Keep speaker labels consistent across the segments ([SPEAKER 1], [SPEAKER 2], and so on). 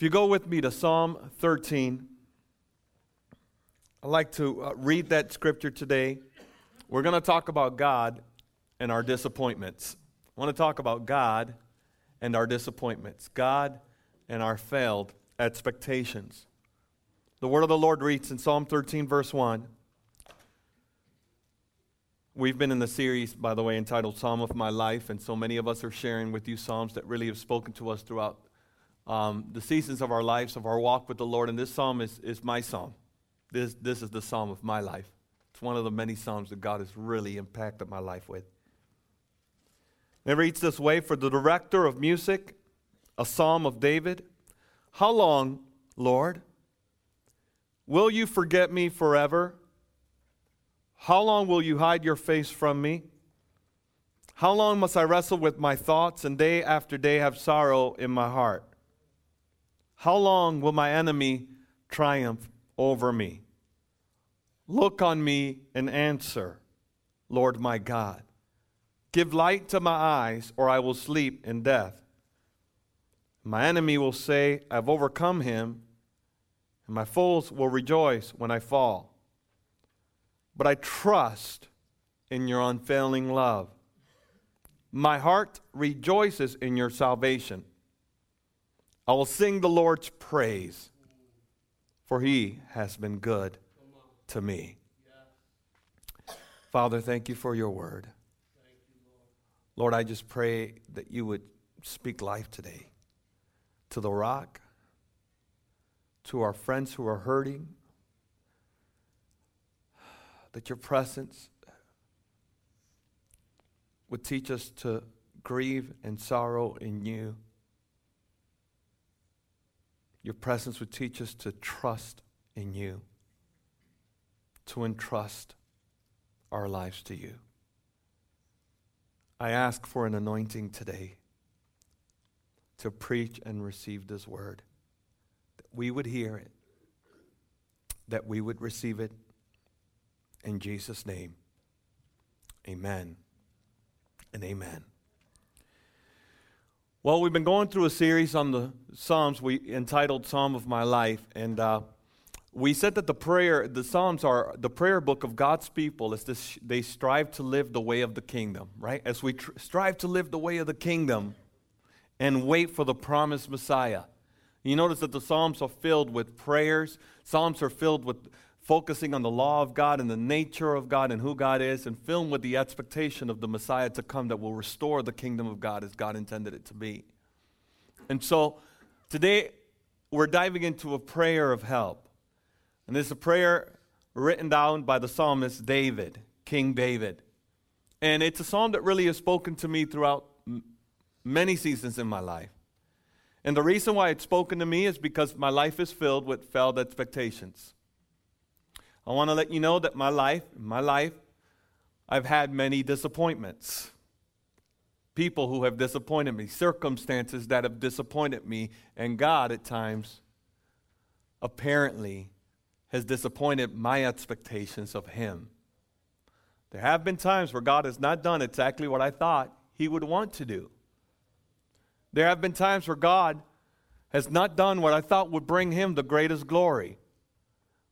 [SPEAKER 1] If you go with me to Psalm 13, I'd like to uh, read that scripture today. We're going to talk about God and our disappointments. I want to talk about God and our disappointments, God and our failed expectations. The word of the Lord reads in Psalm 13, verse 1. We've been in the series, by the way, entitled Psalm of My Life, and so many of us are sharing with you Psalms that really have spoken to us throughout um, the seasons of our lives, of our walk with the Lord. And this psalm is, is my psalm. This, this is the psalm of my life. It's one of the many psalms that God has really impacted my life with. It reads this way For the director of music, a psalm of David. How long, Lord? Will you forget me forever? How long will you hide your face from me? How long must I wrestle with my thoughts and day after day have sorrow in my heart? How long will my enemy triumph over me? Look on me and answer, Lord my God. Give light to my eyes, or I will sleep in death. My enemy will say, I've overcome him, and my foes will rejoice when I fall but I trust in your unfailing love. My heart rejoices in your salvation. I will sing the Lord's praise, for he has been good to me. Father, thank you for your word. Lord, I just pray that you would speak life today to the rock, to our friends who are hurting, that your presence would teach us to grieve and sorrow in you. Your presence would teach us to trust in you, to entrust our lives to you. I ask for an anointing today to preach and receive this word, that we would hear it, that we would receive it in Jesus' name, amen and amen. Well, we've been going through a series on the Psalms we entitled Psalm of My Life, and uh, we said that the prayer, the Psalms are the prayer book of God's people as this, they strive to live the way of the kingdom, right? As we tr- strive to live the way of the kingdom and wait for the promised Messiah. You notice that the Psalms are filled with prayers, Psalms are filled with focusing on the law of God and the nature of God and who God is, and filled with the expectation of the Messiah to come that will restore the kingdom of God as God intended it to be. And so today we're diving into a prayer of help. And it's a prayer written down by the psalmist David, King David. And it's a psalm that really has spoken to me throughout many seasons in my life. And the reason why it's spoken to me is because my life is filled with failed expectations. I want to let you know that my life, my life, I've had many disappointments. People who have disappointed me, circumstances that have disappointed me, and God at times apparently has disappointed my expectations of Him. There have been times where God has not done exactly what I thought He would want to do. There have been times where God has not done what I thought would bring Him the greatest glory.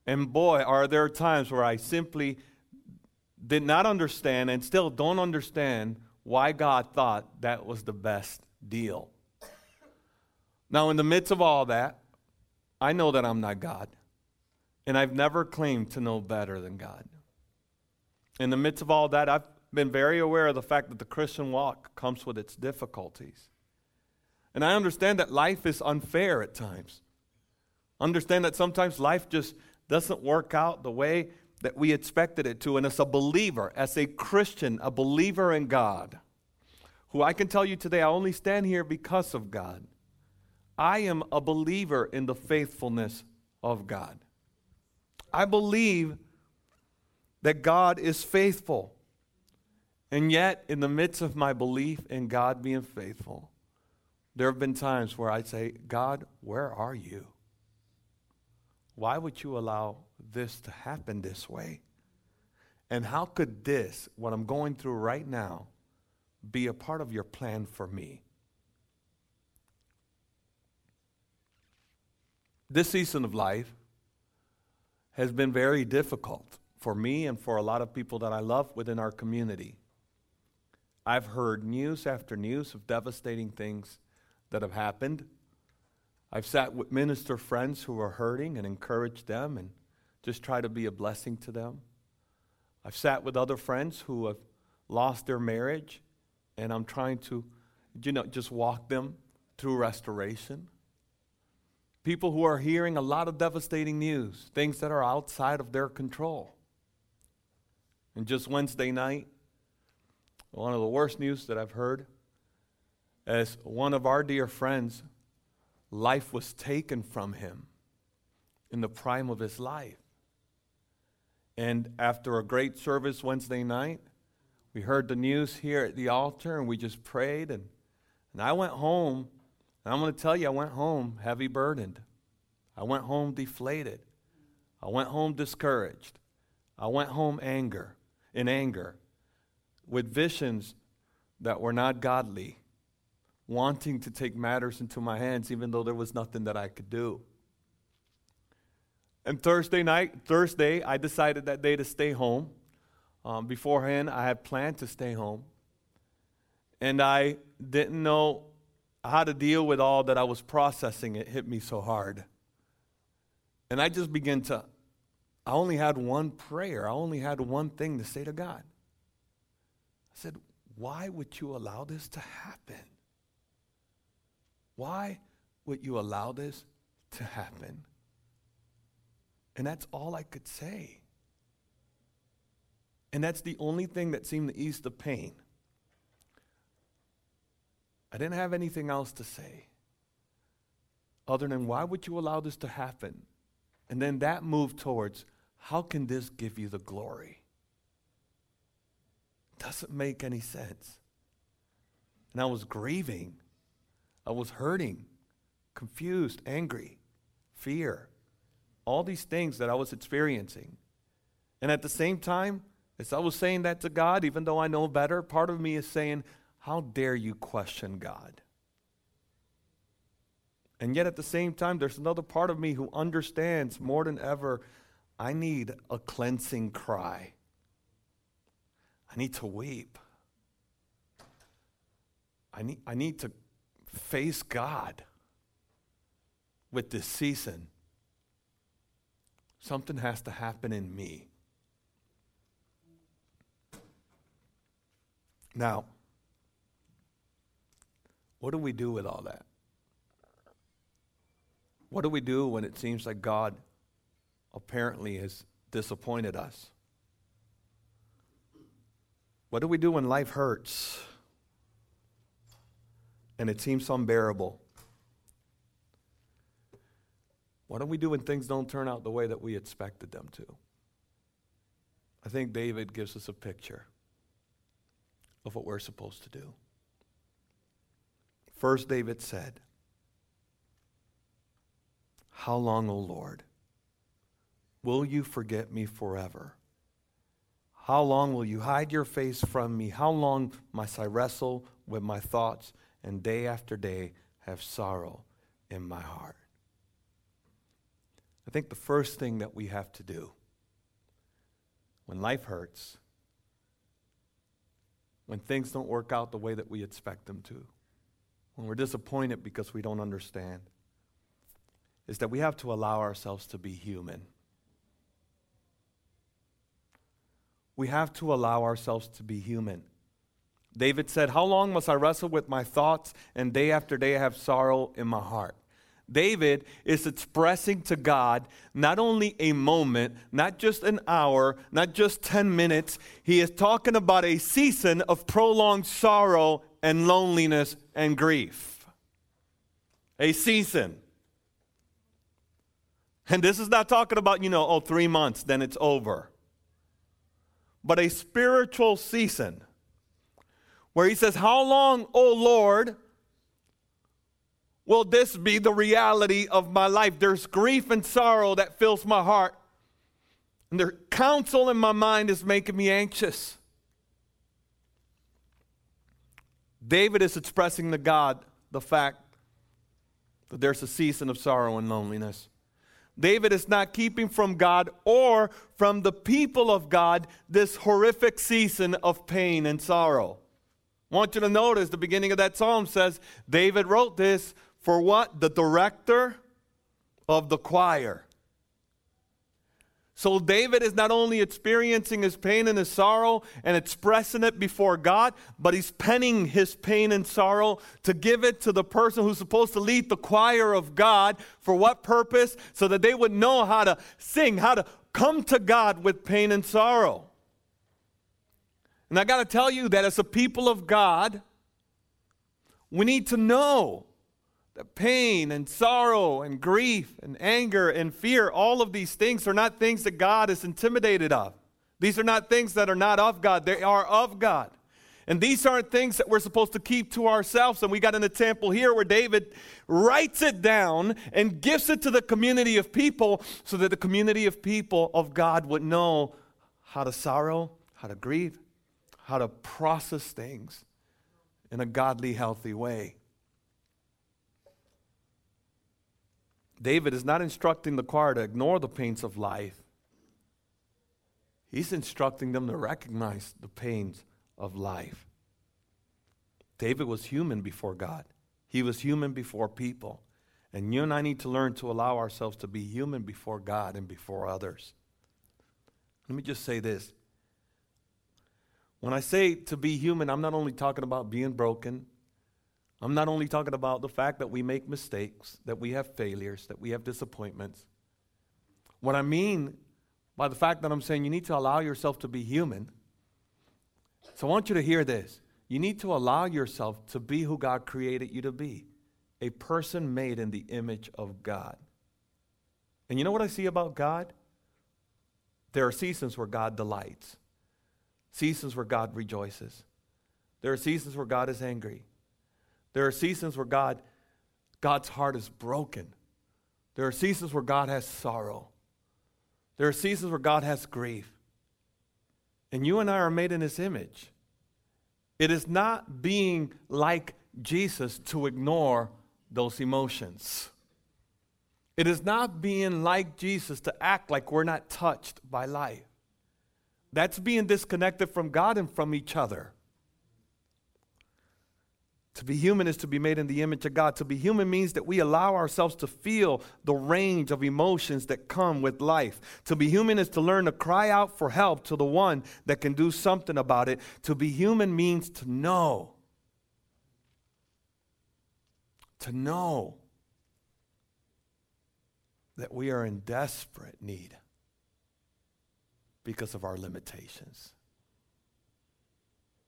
[SPEAKER 1] And boy, are there times where I simply did not understand and still don't understand why God thought that was the best deal. Now, in the midst of all that, I know that I'm not God. And I've never claimed to know better than God. In the midst of all that, I've been very aware of the fact that the Christian walk comes with its difficulties. And I understand that life is unfair at times. Understand that sometimes life just doesn't work out the way that we expected it to. And as a believer, as a Christian, a believer in God, who I can tell you today, I only stand here because of God. I am a believer in the faithfulness of God. I believe that God is faithful. And yet, in the midst of my belief in God being faithful, there have been times where I say, God, where are you? Why would you allow this to happen this way? And how could this, what I'm going through right now, be a part of your plan for me? This season of life has been very difficult for me and for a lot of people that I love within our community. I've heard news after news of devastating things that have happened. I've sat with minister friends who are hurting and encouraged them and just try to be a blessing to them. I've sat with other friends who have lost their marriage and I'm trying to, you know, just walk them through restoration. People who are hearing a lot of devastating news, things that are outside of their control. And just Wednesday night, one of the worst news that I've heard is one of our dear friends, life was taken from him in the prime of his life. And after a great service Wednesday night, we heard the news here at the altar and we just prayed. And, and I went home, and I'm going to tell you, I went home heavy burdened. I went home deflated. I went home discouraged. I went home anger, in anger, with visions that were not godly, wanting to take matters into my hands, even though there was nothing that I could do. And Thursday night, Thursday, I decided that day to stay home. Um, beforehand, I had planned to stay home. And I didn't know how to deal with all that I was processing. It hit me so hard. And I just began to, I only had one prayer. I only had one thing to say to God. I said, Why would you allow this to happen? Why would you allow this to happen? And that's all I could say. And that's the only thing that seemed to ease the pain. I didn't have anything else to say other than, why would you allow this to happen? And then that moved towards, how can this give you the glory? Doesn't make any sense. And I was grieving. I was hurting, confused, angry, fear, all these things that I was experiencing. And at the same time, as I was saying that to God, even though I know better, part of me is saying, How dare you question God? And yet at the same time, there's another part of me who understands more than ever I need a cleansing cry. I need to weep. I need, I need to face God with this season. Something has to happen in me. Now, what do we do with all that? What do we do when it seems like God apparently has disappointed us? What do we do when life hurts and it seems unbearable? What do we do when things don't turn out the way that we expected them to? I think David gives us a picture of what we're supposed to do. First, David said, How long, O Lord, will you forget me forever? How long will you hide your face from me? How long must I wrestle with my thoughts and day after day have sorrow in my heart? I think the first thing that we have to do when life hurts when things don't work out the way that we expect them to, when we're disappointed because we don't understand, is that we have to allow ourselves to be human. We have to allow ourselves to be human. David said, How long must I wrestle with my thoughts and day after day I have sorrow in my heart? David is expressing to God not only a moment, not just an hour, not just 10 minutes. He is talking about a season of prolonged sorrow and loneliness and grief. A season. And this is not talking about, you know, oh, three months, then it's over. But a spiritual season where he says, How long, O Lord? will this be the reality of my life? There's grief and sorrow that fills my heart. And the counsel in my mind is making me anxious. David is expressing to God the fact that there's a season of sorrow and loneliness. David is not keeping from God or from the people of God this horrific season of pain and sorrow. I want you to notice the beginning of that psalm says David wrote this for what? The director of the choir. So David is not only experiencing his pain and his sorrow and expressing it before God, but he's penning his pain and sorrow to give it to the person who's supposed to lead the choir of God. For what purpose? So that they would know how to sing, how to come to God with pain and sorrow. And I got to tell you that as a people of God, we need to know that pain and sorrow and grief and anger and fear, all of these things are not things that God is intimidated of. These are not things that are not of God, they are of God. And these aren't things that we're supposed to keep to ourselves. And we got an example here where David writes it down and gives it to the community of people so that the community of people of God would know how to sorrow, how to grieve, how to process things in a godly, healthy way. David is not instructing the choir to ignore the pains of life. He's instructing them to recognize the pains of life. David was human before God, he was human before people. And you and I need to learn to allow ourselves to be human before God and before others. Let me just say this. When I say to be human, I'm not only talking about being broken, I'm not only talking about the fact that we make mistakes, that we have failures, that we have disappointments. What I mean by the fact that I'm saying you need to allow yourself to be human. So I want you to hear this. You need to allow yourself to be who God created you to be a person made in the image of God. And you know what I see about God? There are seasons where God delights, seasons where God rejoices, there are seasons where God is angry. There are seasons where God, God's heart is broken. There are seasons where God has sorrow. There are seasons where God has grief. And you and I are made in His image. It is not being like Jesus to ignore those emotions. It is not being like Jesus to act like we're not touched by life. That's being disconnected from God and from each other. To be human is to be made in the image of God. To be human means that we allow ourselves to feel the range of emotions that come with life. To be human is to learn to cry out for help to the one that can do something about it. To be human means to know. To know that we are in desperate need because of our limitations.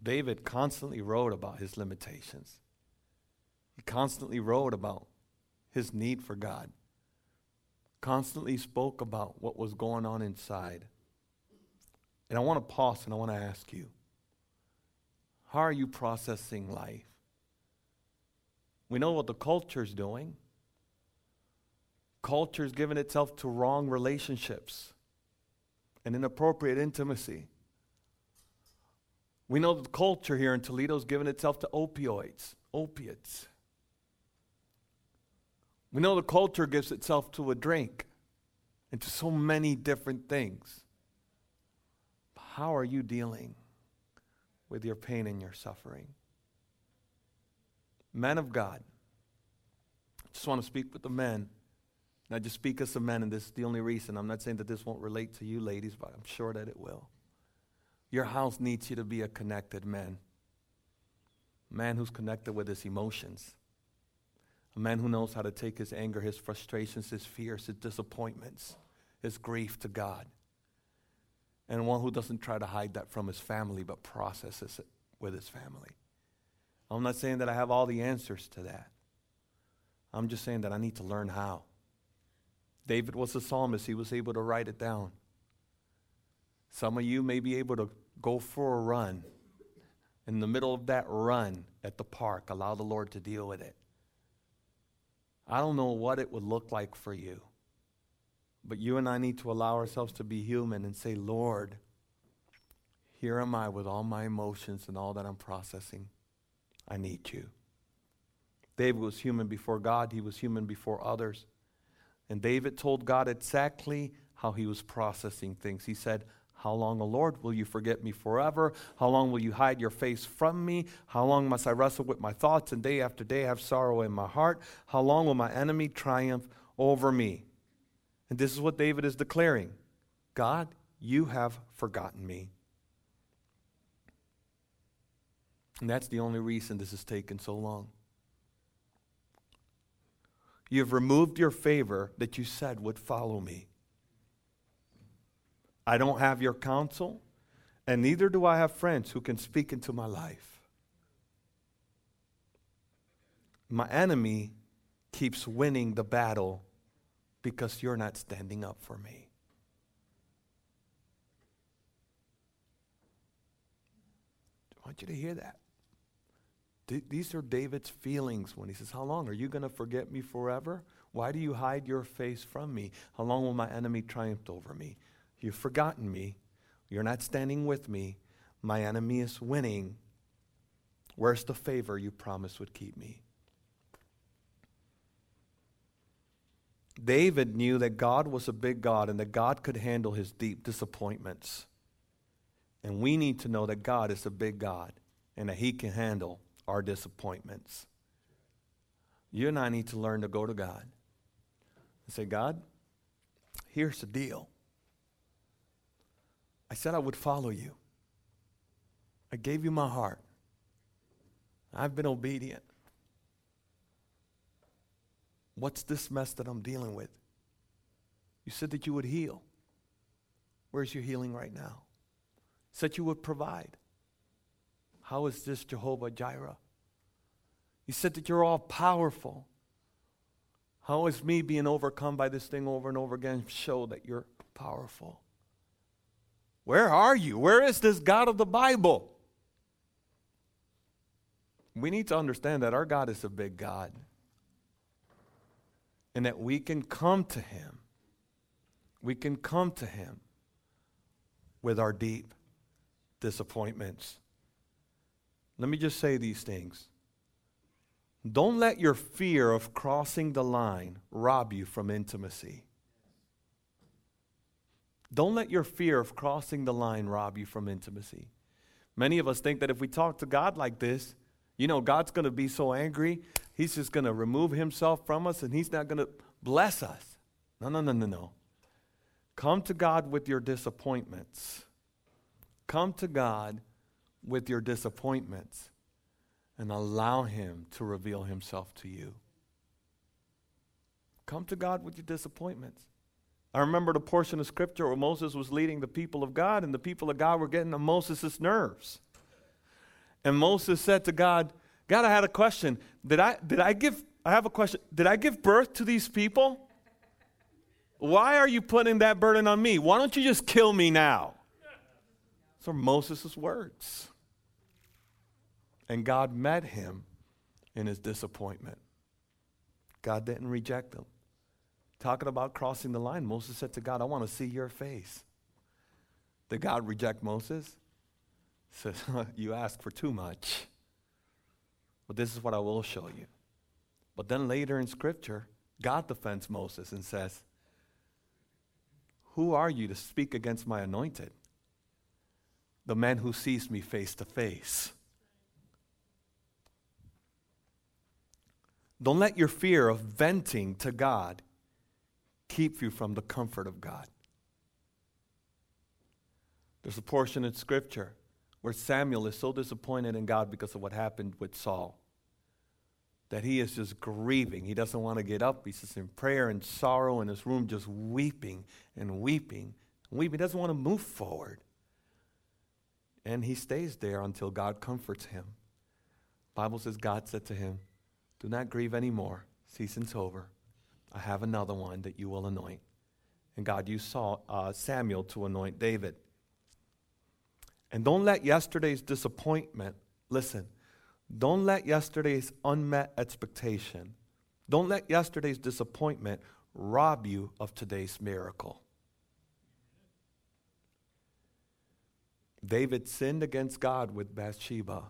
[SPEAKER 1] David constantly wrote about his limitations. He constantly wrote about his need for God, constantly spoke about what was going on inside. And I want to pause and I want to ask you how are you processing life? We know what the culture is doing. Culture is giving itself to wrong relationships and inappropriate intimacy. We know the culture here in Toledo is giving itself to opioids, opiates. We know the culture gives itself to a drink and to so many different things. How are you dealing with your pain and your suffering? Men of God, I just want to speak with the men. I just speak as a man, and this is the only reason. I'm not saying that this won't relate to you, ladies, but I'm sure that it will. Your house needs you to be a connected man. A man who's connected with his emotions. A man who knows how to take his anger, his frustrations, his fears, his disappointments, his grief to God. And one who doesn't try to hide that from his family, but processes it with his family. I'm not saying that I have all the answers to that. I'm just saying that I need to learn how. David was a psalmist, he was able to write it down. Some of you may be able to go for a run. In the middle of that run at the park, allow the Lord to deal with it. I don't know what it would look like for you, but you and I need to allow ourselves to be human and say, Lord, here am I with all my emotions and all that I'm processing. I need you. David was human before God, he was human before others. And David told God exactly how he was processing things. He said, How long, O Lord, will you forget me forever? How long will you hide your face from me? How long must I wrestle with my thoughts and day after day have sorrow in my heart? How long will my enemy triumph over me? And this is what David is declaring God, you have forgotten me. And that's the only reason this has taken so long. You have removed your favor that you said would follow me. I don't have your counsel, and neither do I have friends who can speak into my life. My enemy keeps winning the battle because you're not standing up for me. I want you to hear that. These are David's feelings when he says, How long? Are you going to forget me forever? Why do you hide your face from me? How long will my enemy triumph over me? You've forgotten me. You're not standing with me. My enemy is winning. Where's the favor you promised would keep me? David knew that God was a big God and that God could handle his deep disappointments. And we need to know that God is a big God and that he can handle our disappointments. You and I need to learn to go to God and say, God, here's the deal. I said I would follow you. I gave you my heart. I've been obedient. What's this mess that I'm dealing with? You said that you would heal. Where's your healing right now? Said you would provide. How is this Jehovah Jireh? You said that you're all powerful. How is me being overcome by this thing over and over again show that you're powerful? Where are you? Where is this God of the Bible? We need to understand that our God is a big God and that we can come to Him. We can come to Him with our deep disappointments. Let me just say these things. Don't let your fear of crossing the line rob you from intimacy. Don't let your fear of crossing the line rob you from intimacy. Many of us think that if we talk to God like this, you know, God's going to be so angry, He's just going to remove Himself from us and He's not going to bless us. No, no, no, no, no. Come to God with your disappointments. Come to God with your disappointments and allow Him to reveal Himself to you. Come to God with your disappointments. I remember the portion of scripture where Moses was leading the people of God, and the people of God were getting on Moses' nerves. And Moses said to God, God, I had a question. Did I, did I give, I have a question. Did I give birth to these people? Why are you putting that burden on me? Why don't you just kill me now? Are Moses' words. And God met him in his disappointment. God didn't reject him. Talking about crossing the line, Moses said to God, I want to see your face. Did God reject Moses? says, You ask for too much. But this is what I will show you. But then later in Scripture, God defends Moses and says, Who are you to speak against my anointed? The man who sees me face to face. Don't let your fear of venting to God keep you from the comfort of God. There's a portion in Scripture where Samuel is so disappointed in God because of what happened with Saul that he is just grieving. He doesn't want to get up. He's just in prayer and sorrow in his room, just weeping and weeping and weeping. He doesn't want to move forward. And he stays there until God comforts him. Bible says God said to him, Do not grieve anymore. Season's over. I have another one that you will anoint. And God used Saul, uh, Samuel to anoint David. And don't let yesterday's disappointment, listen, don't let yesterday's unmet expectation, don't let yesterday's disappointment rob you of today's miracle. David sinned against God with Bathsheba.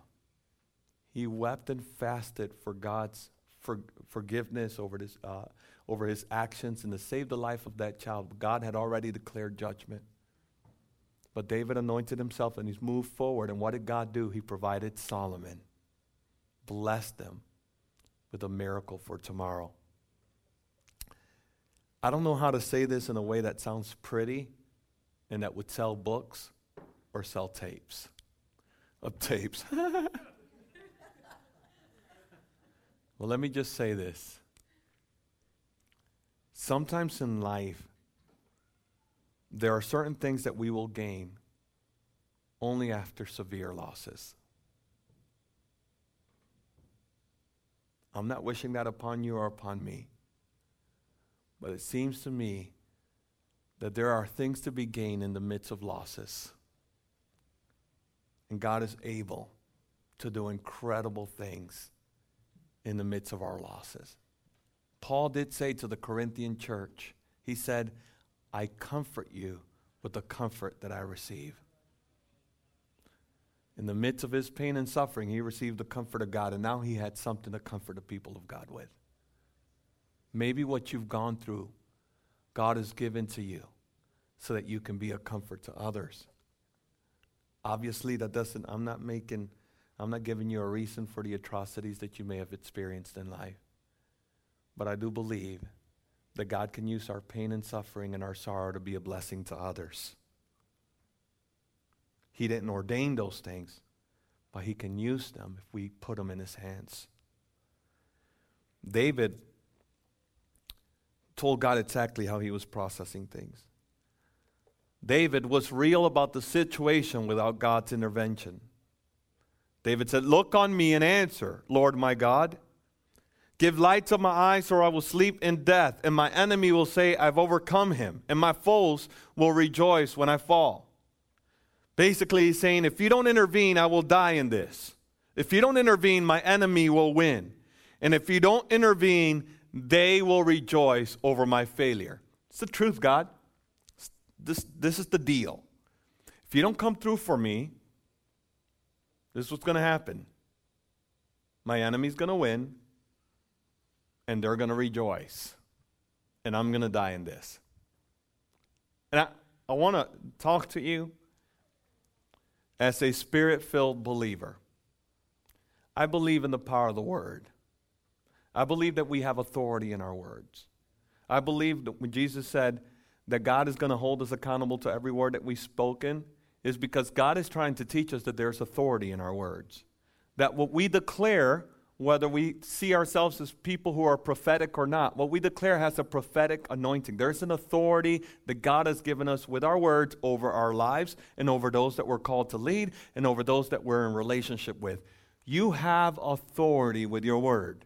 [SPEAKER 1] He wept and fasted for God's for, forgiveness over, uh, over his actions and to save the life of that child. God had already declared judgment. But David anointed himself and he's moved forward. And what did God do? He provided Solomon, blessed them with a miracle for tomorrow. I don't know how to say this in a way that sounds pretty and that would sell books or sell tapes. Of tapes. well, let me just say this. Sometimes in life, there are certain things that we will gain only after severe losses. I'm not wishing that upon you or upon me. But it seems to me that there are things to be gained in the midst of losses. And God is able to do incredible things in the midst of our losses. Paul did say to the Corinthian church, he said, I comfort you with the comfort that I receive. In the midst of his pain and suffering, he received the comfort of God, and now he had something to comfort the people of God with. Maybe what you've gone through, God has given to you so that you can be a comfort to others. Obviously, that doesn't, I'm not making, I'm not giving you a reason for the atrocities that you may have experienced in life. But I do believe that God can use our pain and suffering and our sorrow to be a blessing to others. He didn't ordain those things, but He can use them if we put them in His hands. David told God exactly how he was processing things. David was real about the situation without God's intervention. David said, Look on me and answer, Lord my God. Give light to my eyes, or I will sleep in death, and my enemy will say, I've overcome him, and my foes will rejoice when I fall. Basically, he's saying, If you don't intervene, I will die in this. If you don't intervene, my enemy will win. And if you don't intervene, they will rejoice over my failure. It's the truth, God. This, this is the deal. If you don't come through for me, this is what's going to happen. My enemy's going to win, and they're going to rejoice. And I'm going to die in this. And I, I want to talk to you as a spirit filled believer. I believe in the power of the word. I believe that we have authority in our words. I believe that when Jesus said that God is going to hold us accountable to every word that we've spoken, is because God is trying to teach us that there's authority in our words. That what we declare, whether we see ourselves as people who are prophetic or not, what we declare has a prophetic anointing. There's an authority that God has given us with our words over our lives and over those that we're called to lead and over those that we're in relationship with. You have authority with your word.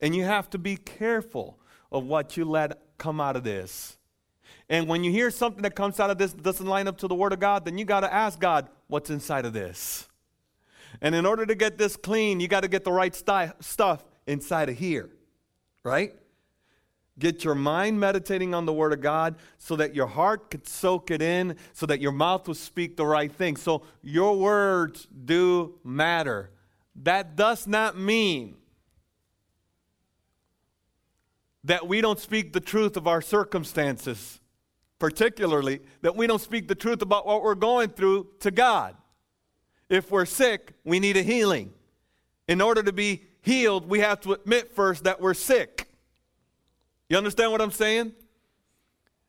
[SPEAKER 1] And you have to be careful of what you let come out of this. And when you hear something that comes out of this that doesn't line up to the Word of God, then you got to ask God, what's inside of this? And in order to get this clean, you got to get the right sti- stuff inside of here, right? Get your mind meditating on the Word of God so that your heart could soak it in, so that your mouth will speak the right thing. So your words do matter. That does not mean that we don't speak the truth of our circumstances, particularly that we don't speak the truth about what we're going through to God. If we're sick, we need a healing. In order to be healed, we have to admit first that we're sick. You understand what I'm saying?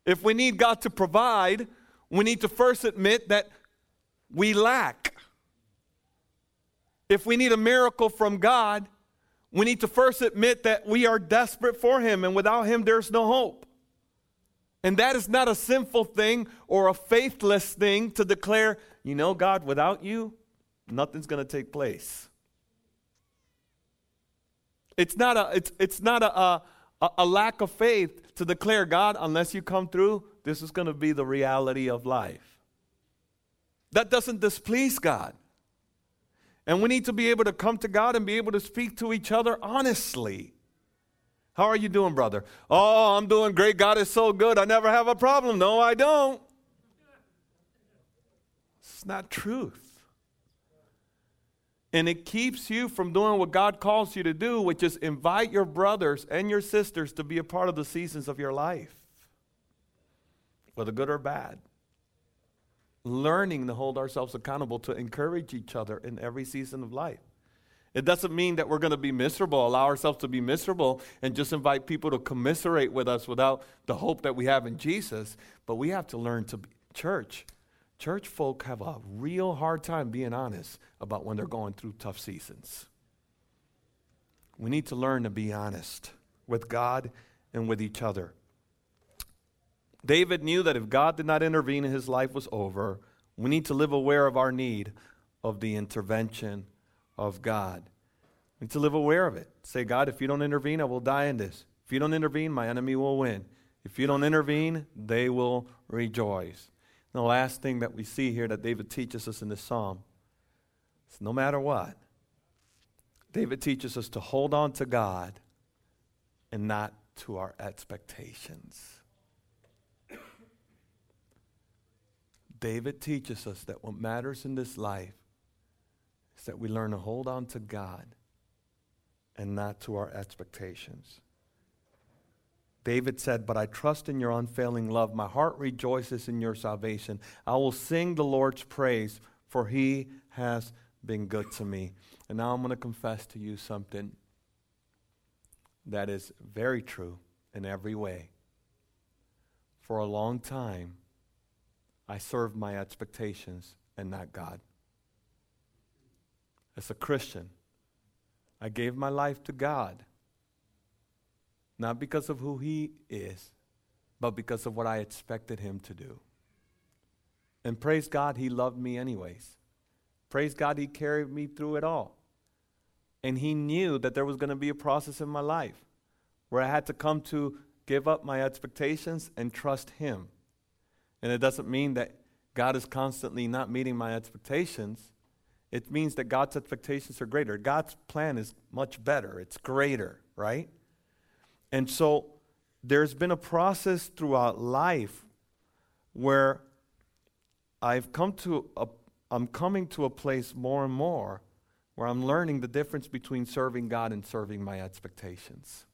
[SPEAKER 1] If we need God to provide, we need to first admit that we lack. If we need a miracle from God, we need to first admit that we are desperate for Him, and without Him, there's no hope. And that is not a sinful thing or a faithless thing to declare, you know, God, without you, nothing's going to take place. It's not a, it's, it's not a, a, a lack of faith to declare, God, unless you come through, this is going to be the reality of life. That doesn't displease God. And we need to be able to come to God and be able to speak to each other honestly. How are you doing, brother? Oh, I'm doing great. God is so good. I never have a problem. No, I don't. It's not truth. And it keeps you from doing what God calls you to do, which is invite your brothers and your sisters to be a part of the seasons of your life, whether good or bad. Learning to hold ourselves accountable to encourage each other in every season of life. It doesn't mean that we're going to be miserable, allow ourselves to be miserable, and just invite people to commiserate with us without the hope that we have in Jesus. But we have to learn to be church. Church folk have a real hard time being honest about when they're going through tough seasons. We need to learn to be honest with God and with each other. David knew that if God did not intervene his life was over, we need to live aware of our need of the intervention of God. We need to live aware of it. Say, God, if you don't intervene, I will die in this. If you don't intervene, my enemy will win. If you don't intervene, they will rejoice. And the last thing that we see here that David teaches us in this psalm is no matter what, David teaches us to hold on to God and not to our expectations. David teaches us that what matters in this life is that we learn to hold on to God and not to our expectations. David said, But I trust in your unfailing love. My heart rejoices in your salvation. I will sing the Lord's praise, for he has been good to me. And now I'm going to confess to you something that is very true in every way. For a long time, I served my expectations and not God. As a Christian, I gave my life to God, not because of who He is, but because of what I expected Him to do. And praise God, He loved me anyways. Praise God, He carried me through it all. And He knew that there was going to be a process in my life where I had to come to give up my expectations and trust Him. And it doesn't mean that God is constantly not meeting my expectations. It means that God's expectations are greater. God's plan is much better, it's greater, right? And so there's been a process throughout life where I've come to a, I'm coming to a place more and more where I'm learning the difference between serving God and serving my expectations.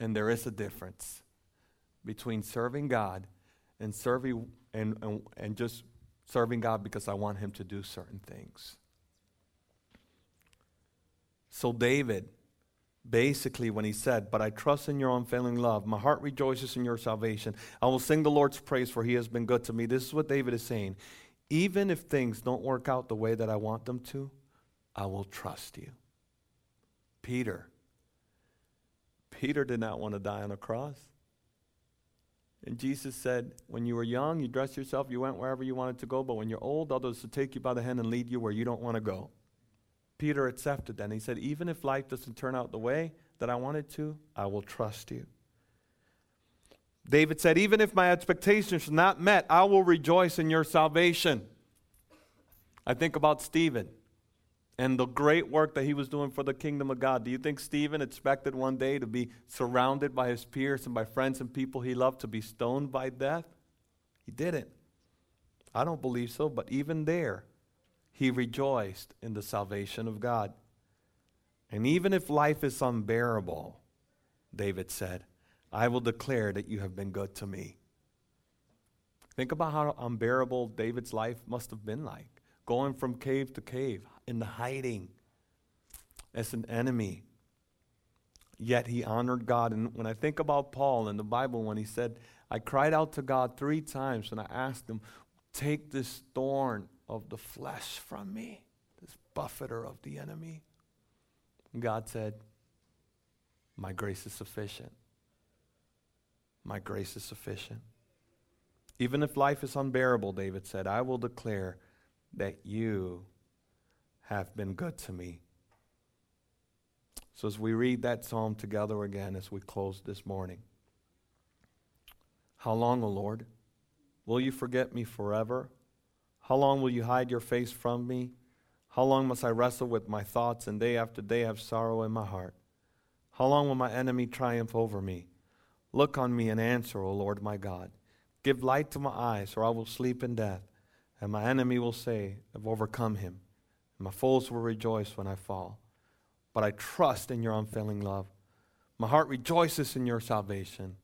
[SPEAKER 1] And there is a difference between serving God and serving and, and, and just serving God because I want Him to do certain things. So, David, basically, when he said, But I trust in your unfailing love, my heart rejoices in your salvation. I will sing the Lord's praise, for He has been good to me. This is what David is saying. Even if things don't work out the way that I want them to, I will trust you. Peter. Peter did not want to die on a cross. And Jesus said, When you were young, you dressed yourself, you went wherever you wanted to go, but when you're old, others will take you by the hand and lead you where you don't want to go. Peter accepted that. And he said, Even if life doesn't turn out the way that I wanted to, I will trust you. David said, Even if my expectations are not met, I will rejoice in your salvation. I think about Stephen and the great work that he was doing for the kingdom of God. Do you think Stephen expected one day to be surrounded by his peers and by friends and people he loved to be stoned by death? He didn't. I don't believe so, but even there, he rejoiced in the salvation of God. And even if life is unbearable, David said, I will declare that you have been good to me. Think about how unbearable David's life must have been like going from cave to cave, in hiding as an enemy. Yet he honored God. And when I think about Paul in the Bible, when he said, I cried out to God three times and I asked him, Take this thorn of the flesh from me, this buffeter of the enemy. And God said, My grace is sufficient. My grace is sufficient. Even if life is unbearable, David said, I will declare that you have been good to me. So, as we read that psalm together again as we close this morning, how long, O Lord? Will you forget me forever? How long will you hide your face from me? How long must I wrestle with my thoughts and day after day have sorrow in my heart? How long will my enemy triumph over me? Look on me and answer, O Lord my God. Give light to my eyes, or I will sleep in death and my enemy will say, I've overcome him. My foes will rejoice when I fall. But I trust in your unfailing love. My heart rejoices in your salvation.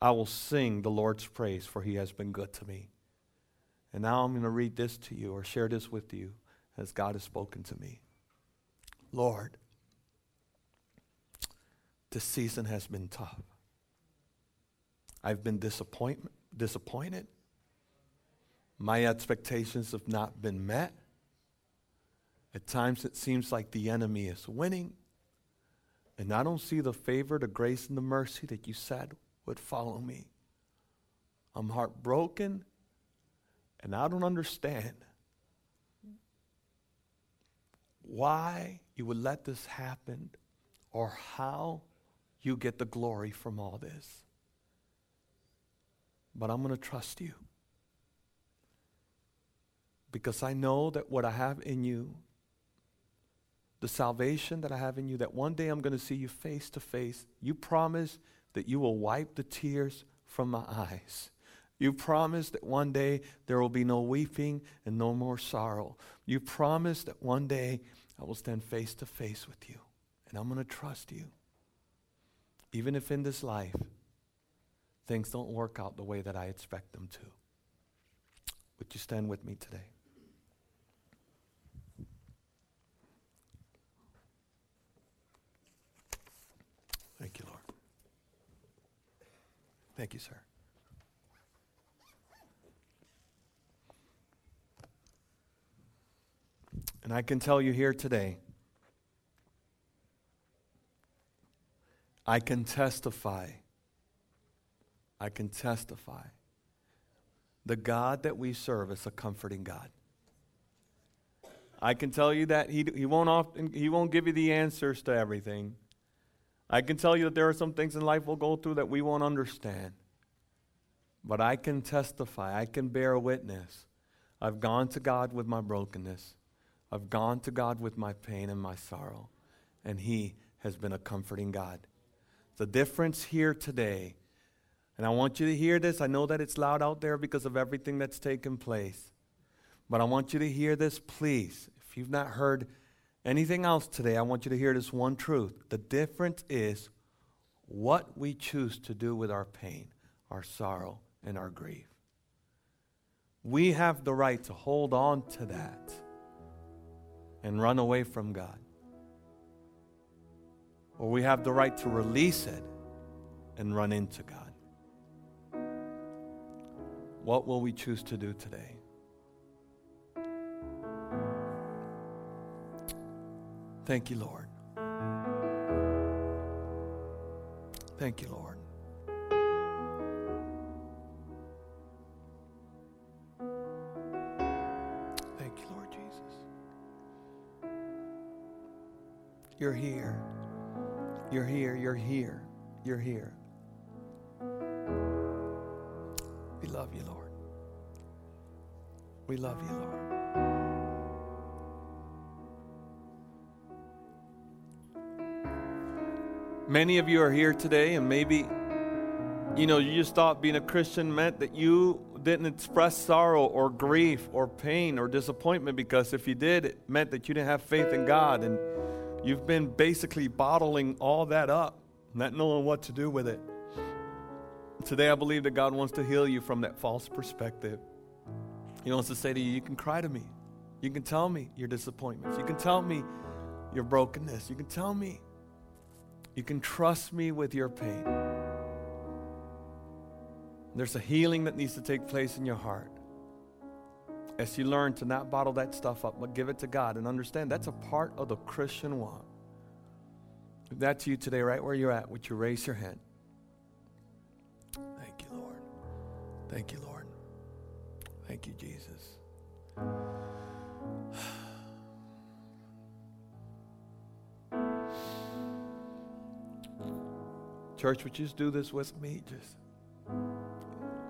[SPEAKER 1] I will sing the Lord's praise, for he has been good to me. And now I'm going to read this to you or share this with you as God has spoken to me. Lord, this season has been tough. I've been disappoint- disappointed. My expectations have not been met. At times it seems like the enemy is winning. And I don't see the favor, the grace, and the mercy that you said would follow me. I'm heartbroken and I don't understand why you would let this happen or how you get the glory from all this. But I'm going to trust you because I know that what I have in you, the salvation that I have in you, that one day I'm going to see you face to face. You promise that you will wipe the tears from my eyes. You promise that one day there will be no weeping and no more sorrow. You promise that one day I will stand face to face with you, and I'm going to trust you. Even if in this life things don't work out the way that I expect them to. Would you stand with me today? Thank you, Lord. Thank you, sir. And I can tell you here today, I can testify, I can testify. The God that we serve is a comforting God. I can tell you that he, he, won't often, he won't give you the answers to everything. I can tell you that there are some things in life we'll go through that we won't understand. But I can testify, I can bear witness. I've gone to God with my brokenness. I've gone to God with my pain and my sorrow, and He has been a comforting God. The difference here today, and I want you to hear this. I know that it's loud out there because of everything that's taken place, but I want you to hear this, please. If you've not heard anything else today, I want you to hear this one truth. The difference is what we choose to do with our pain, our sorrow, and our grief. We have the right to hold on to that and run away from God. Or we have the right to release it and run into God. What will we choose to do today? Thank you, Lord. Thank you, Lord. Thank you, Lord Jesus. You're here. You're here. You're here. You're here. We love you, Lord. We love you, Lord. Many of you are here today, and maybe, you know, you just thought being a Christian meant that you didn't express sorrow or grief or pain or disappointment because if you did, it meant that you didn't have faith in God. And You've been basically bottling all that up, not knowing what to do with it. Today, I believe that God wants to heal you from that false perspective. He wants to say to you, You can cry to me. You can tell me your disappointments. You can tell me your brokenness. You can tell me. You can trust me with your pain. There's a healing that needs to take place in your heart as you learn to not bottle that stuff up, but give it to God and understand that's a part of the Christian walk. If that's you today, right where you're at, would you raise your hand? Thank you, Lord. Thank you, Lord. Thank you, Jesus. Church, would you just do this with me? Just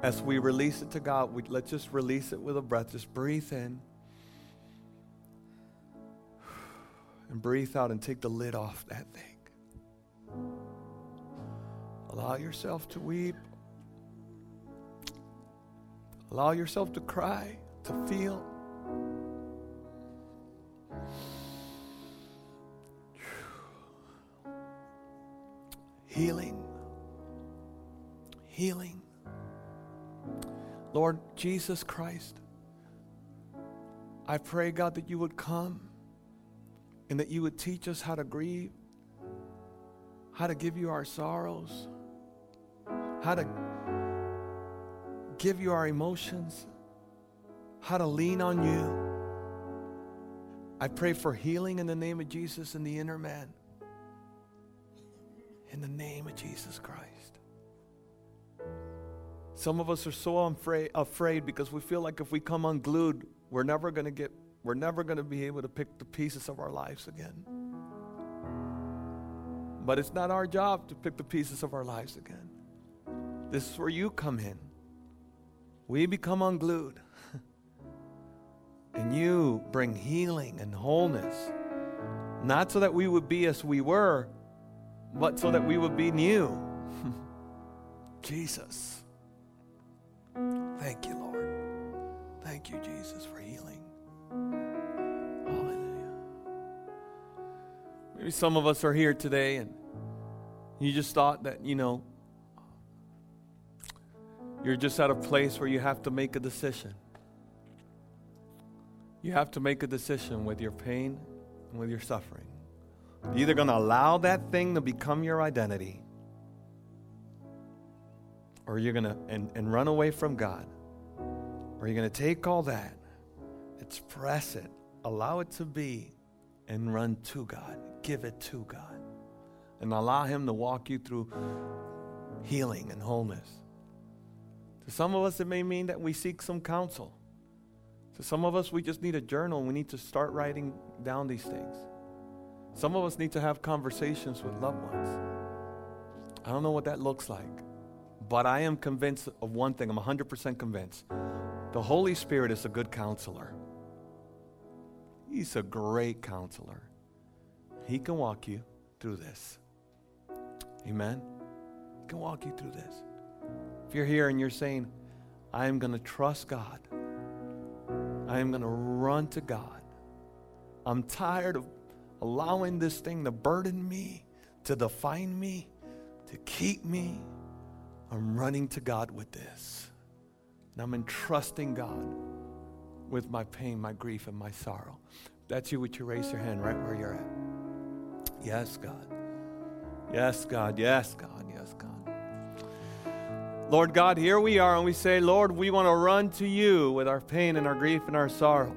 [SPEAKER 1] as we release it to God, we, let's just release it with a breath. Just breathe in and breathe out and take the lid off that thing. Allow yourself to weep. Allow yourself to cry, to feel. Healing. Healing. Lord Jesus Christ, I pray, God, that you would come and that you would teach us how to grieve, how to give you our sorrows, how to give you our emotions, how to lean on you. I pray for healing in the name of Jesus in the inner man. In the name of Jesus Christ. Some of us are so afraid, afraid because we feel like if we come unglued, we're never going to get, we're never going to be able to pick the pieces of our lives again. But it's not our job to pick the pieces of our lives again. This is where you come in. We become unglued. and you bring healing and wholeness. Not so that we would be as we were, but so that we would be new. Jesus. Thank you, Lord. Thank you, Jesus, for healing. Hallelujah. Maybe some of us are here today and you just thought that, you know, you're just at a place where you have to make a decision. You have to make a decision with your pain and with your suffering. You're either going to allow that thing to become your identity or you're going to and, and run away from God, or you're going to take all that, express it, allow it to be, and run to God. Give it to God. And allow Him to walk you through healing and wholeness. To some of us, it may mean that we seek some counsel. To some of us, we just need a journal we need to start writing down these things. Some of us need to have conversations with loved ones. I don't know what that looks like. But I am convinced of one thing. I'm 100% convinced. The Holy Spirit is a good counselor. He's a great counselor. He can walk you through this. Amen. He can walk you through this. If you're here and you're saying, I am going to trust God, I am going to run to God. I'm tired of allowing this thing to burden me, to define me, to keep me. I'm running to God with this. And I'm entrusting God with my pain, my grief, and my sorrow. That's you, would you raise your hand right where you're at? Yes, God. Yes, God. Yes, God. Yes, God. Lord God, here we are, and we say, Lord, we want to run to you with our pain and our grief and our sorrow.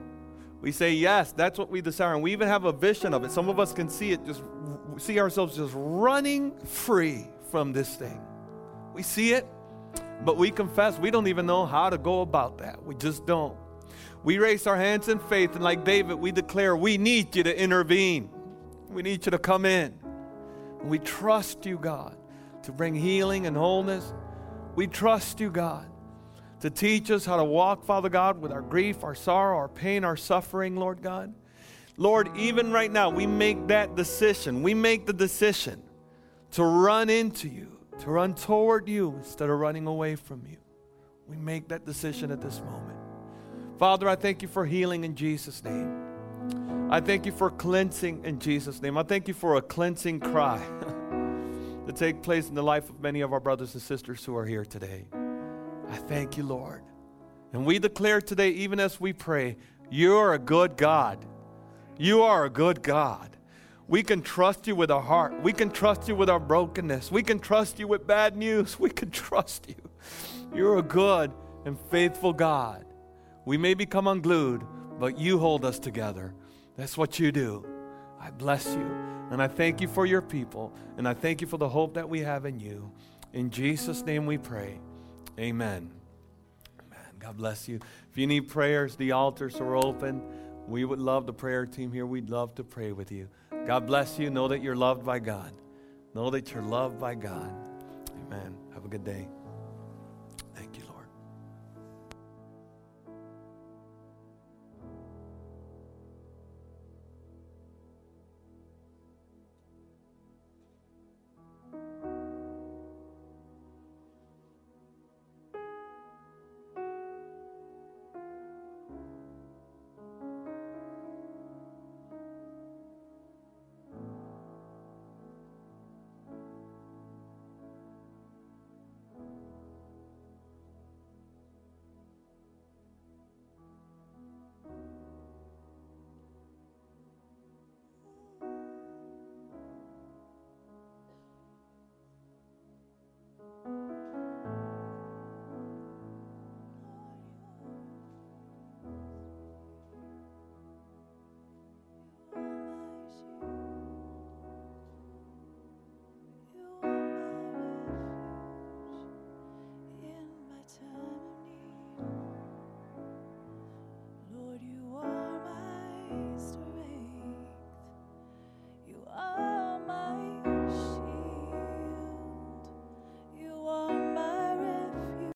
[SPEAKER 1] We say, yes, that's what we desire. And we even have a vision of it. Some of us can see it, just see ourselves just running free from this thing. We see it, but we confess we don't even know how to go about that. We just don't. We raise our hands in faith, and like David, we declare, We need you to intervene. We need you to come in. We trust you, God, to bring healing and wholeness. We trust you, God, to teach us how to walk, Father God, with our grief, our sorrow, our pain, our suffering, Lord God. Lord, even right now, we make that decision. We make the decision to run into you to run toward you instead of running away from you. We make that decision at this moment. Father, I thank you for healing in Jesus' name. I thank you for cleansing in Jesus' name. I thank you for a cleansing cry to take place in the life of many of our brothers and sisters who are here today. I thank you, Lord. And we declare today, even as we pray, you're a good God. You are a good God. We can trust you with our heart. We can trust you with our brokenness. We can trust you with bad news. We can trust you. You're a good and faithful God. We may become unglued, but you hold us together. That's what you do. I bless you. And I thank you for your people. And I thank you for the hope that we have in you. In Jesus' name we pray. Amen. Amen. God bless you. If you need prayers, the altars are open. We would love the prayer team here. We'd love to pray with you. God bless you. Know that you're loved by God. Know that you're loved by God. Amen. Have a good day.